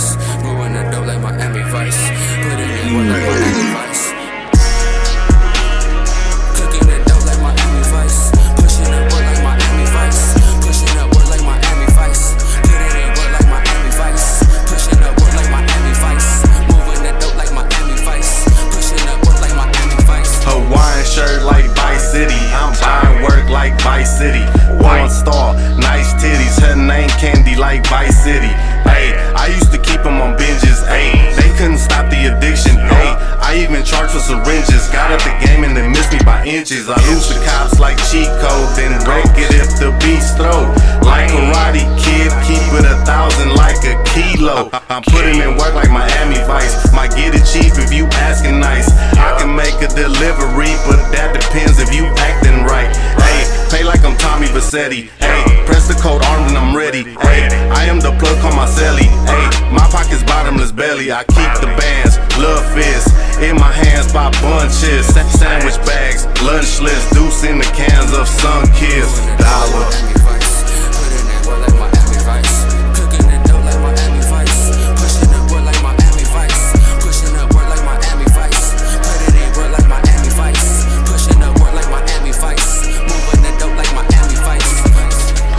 us. Charged for syringes. Got up the game and they missed me by inches. I lose the cops like code, then break it if the beats throw. Like Karate Kid, keep it a thousand like a kilo. I'm putting in work like Miami Vice. Might get it cheap if you asking nice. I can make a delivery, but that depends if you acting right. Hey, pay like I'm Tommy Vercetti. Hey, press the code armed and I'm ready. Hey, I am the plug, on my celly. Hey, my pocket's bottomless belly. I keep the bands, love fists in my hands by bunches. Sandwich bags, lunch list, deuce in the cans of sun kiss. Dollar.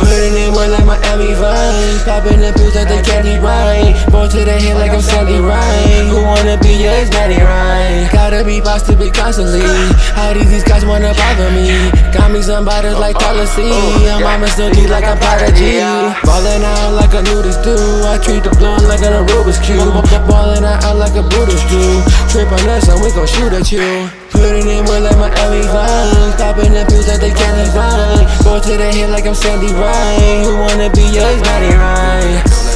Putting in work like Miami Vice. Popping the pills like the candy right. Born to the head like I'm Sandy Ryan. Wanna be your ex Maddie Ryan? Gotta be boss to be constantly. How do these guys wanna bother me? Got me some bottles like policy. Oh, oh, I'm mama still G like I'm prodigy. Ballin' out like a nudist do. I treat the blunt like an Rubik's cube. Ballin' out like a Buddhist do. Trip on us and we gon' shoot at you. Putting in work like Miami Vice. Popping the pills like they can't right. Go to the head like I'm Sandy Ryan. Who wanna be your Maddie Ryan?